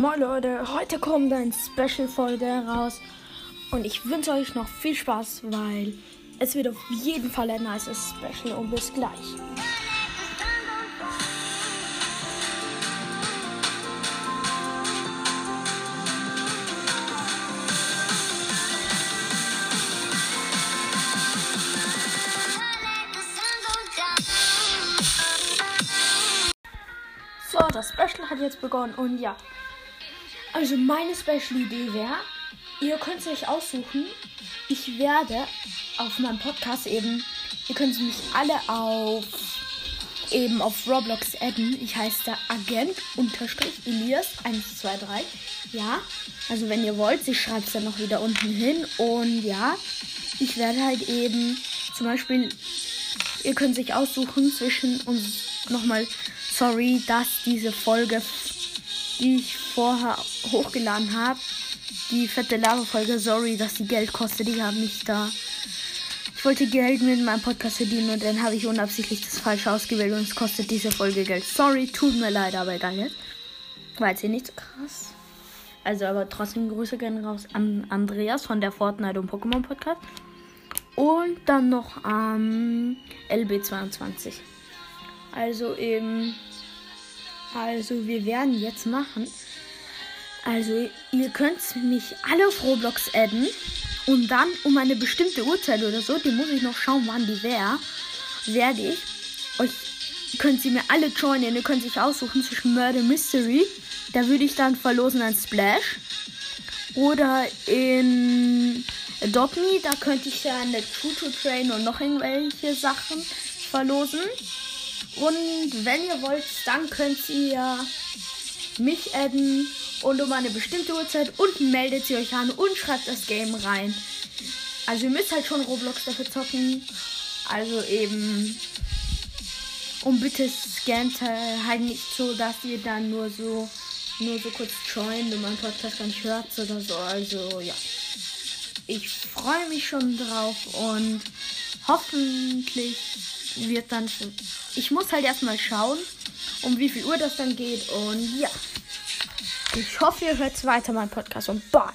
Moin Leute, heute kommt eine Special-Folge raus und ich wünsche euch noch viel Spaß, weil es wird auf jeden Fall ein nice Special und bis gleich. So, das Special hat jetzt begonnen und ja. Also meine Special-Idee wäre, ihr könnt es euch aussuchen. Ich werde auf meinem Podcast eben, ihr könnt mich alle auf eben auf Roblox adden. Ich heiße da Agent unterstrich Elias 123. Ja, also wenn ihr wollt, ich schreibe es dann noch wieder unten hin. Und ja, ich werde halt eben zum Beispiel, ihr könnt sich aussuchen zwischen uns nochmal sorry, dass diese Folge, die ich vorher hochgeladen habe, die fette Lava-Folge, sorry, dass die Geld kostet. Ich habe nicht da. Ich wollte Geld mit meinem Podcast verdienen und dann habe ich unabsichtlich das falsche ausgewählt und es kostet diese Folge Geld. Sorry, tut mir leid, aber egal jetzt. War jetzt hier nicht so krass. Also, aber trotzdem Grüße gerne raus an Andreas von der Fortnite und Pokémon Podcast. Und dann noch am ähm, LB22. Also eben. Also wir werden jetzt machen. Also ihr könnt mich alle auf Roblox adden. Und dann um eine bestimmte Uhrzeit oder so, die muss ich noch schauen, wann die wäre, werde ich euch, könnt ihr mir alle joinen. Ihr könnt sich aussuchen zwischen Murder Mystery. Da würde ich dann verlosen ein Splash. Oder in Adopt Me, da könnte ich ja eine True to Train und noch irgendwelche Sachen verlosen. Und wenn ihr wollt, dann könnt ihr mich adden und um eine bestimmte Uhrzeit und meldet sie euch an und schreibt das Game rein. Also ihr müsst halt schon Roblox dafür zocken. Also eben. Und bitte scannt halt nicht so, dass ihr dann nur so nur so kurz joint und mein Podcast nicht hört oder so. Also ja. Ich freue mich schon drauf und hoffentlich wird dann. Ich muss halt erstmal schauen, um wie viel Uhr das dann geht. Und ja. Ich hoffe, ihr hört weiter meinen Podcast und bye.